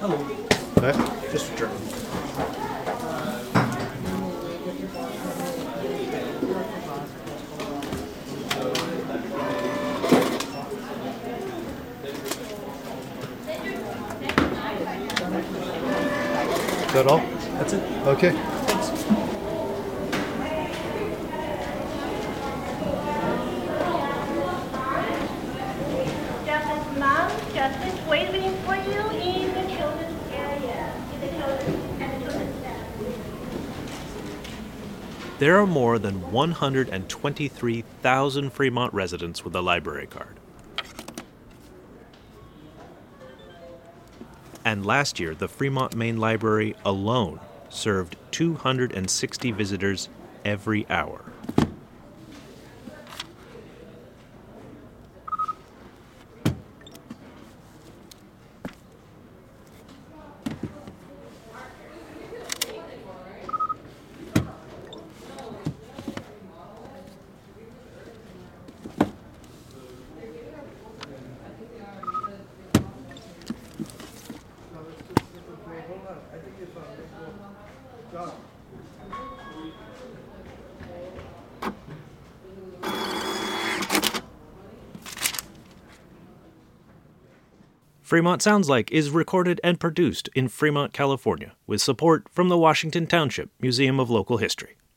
Hello. Okay. Just returning. Is that all? That's it. Okay. Justice Mom, Justice waiting for you in the children's area, in the children's, and the children's center. There are more than 123,000 Fremont residents with a library card. And last year, the Fremont Main Library alone served 260 visitors every hour. Fremont Sounds Like is recorded and produced in Fremont, California, with support from the Washington Township Museum of Local History.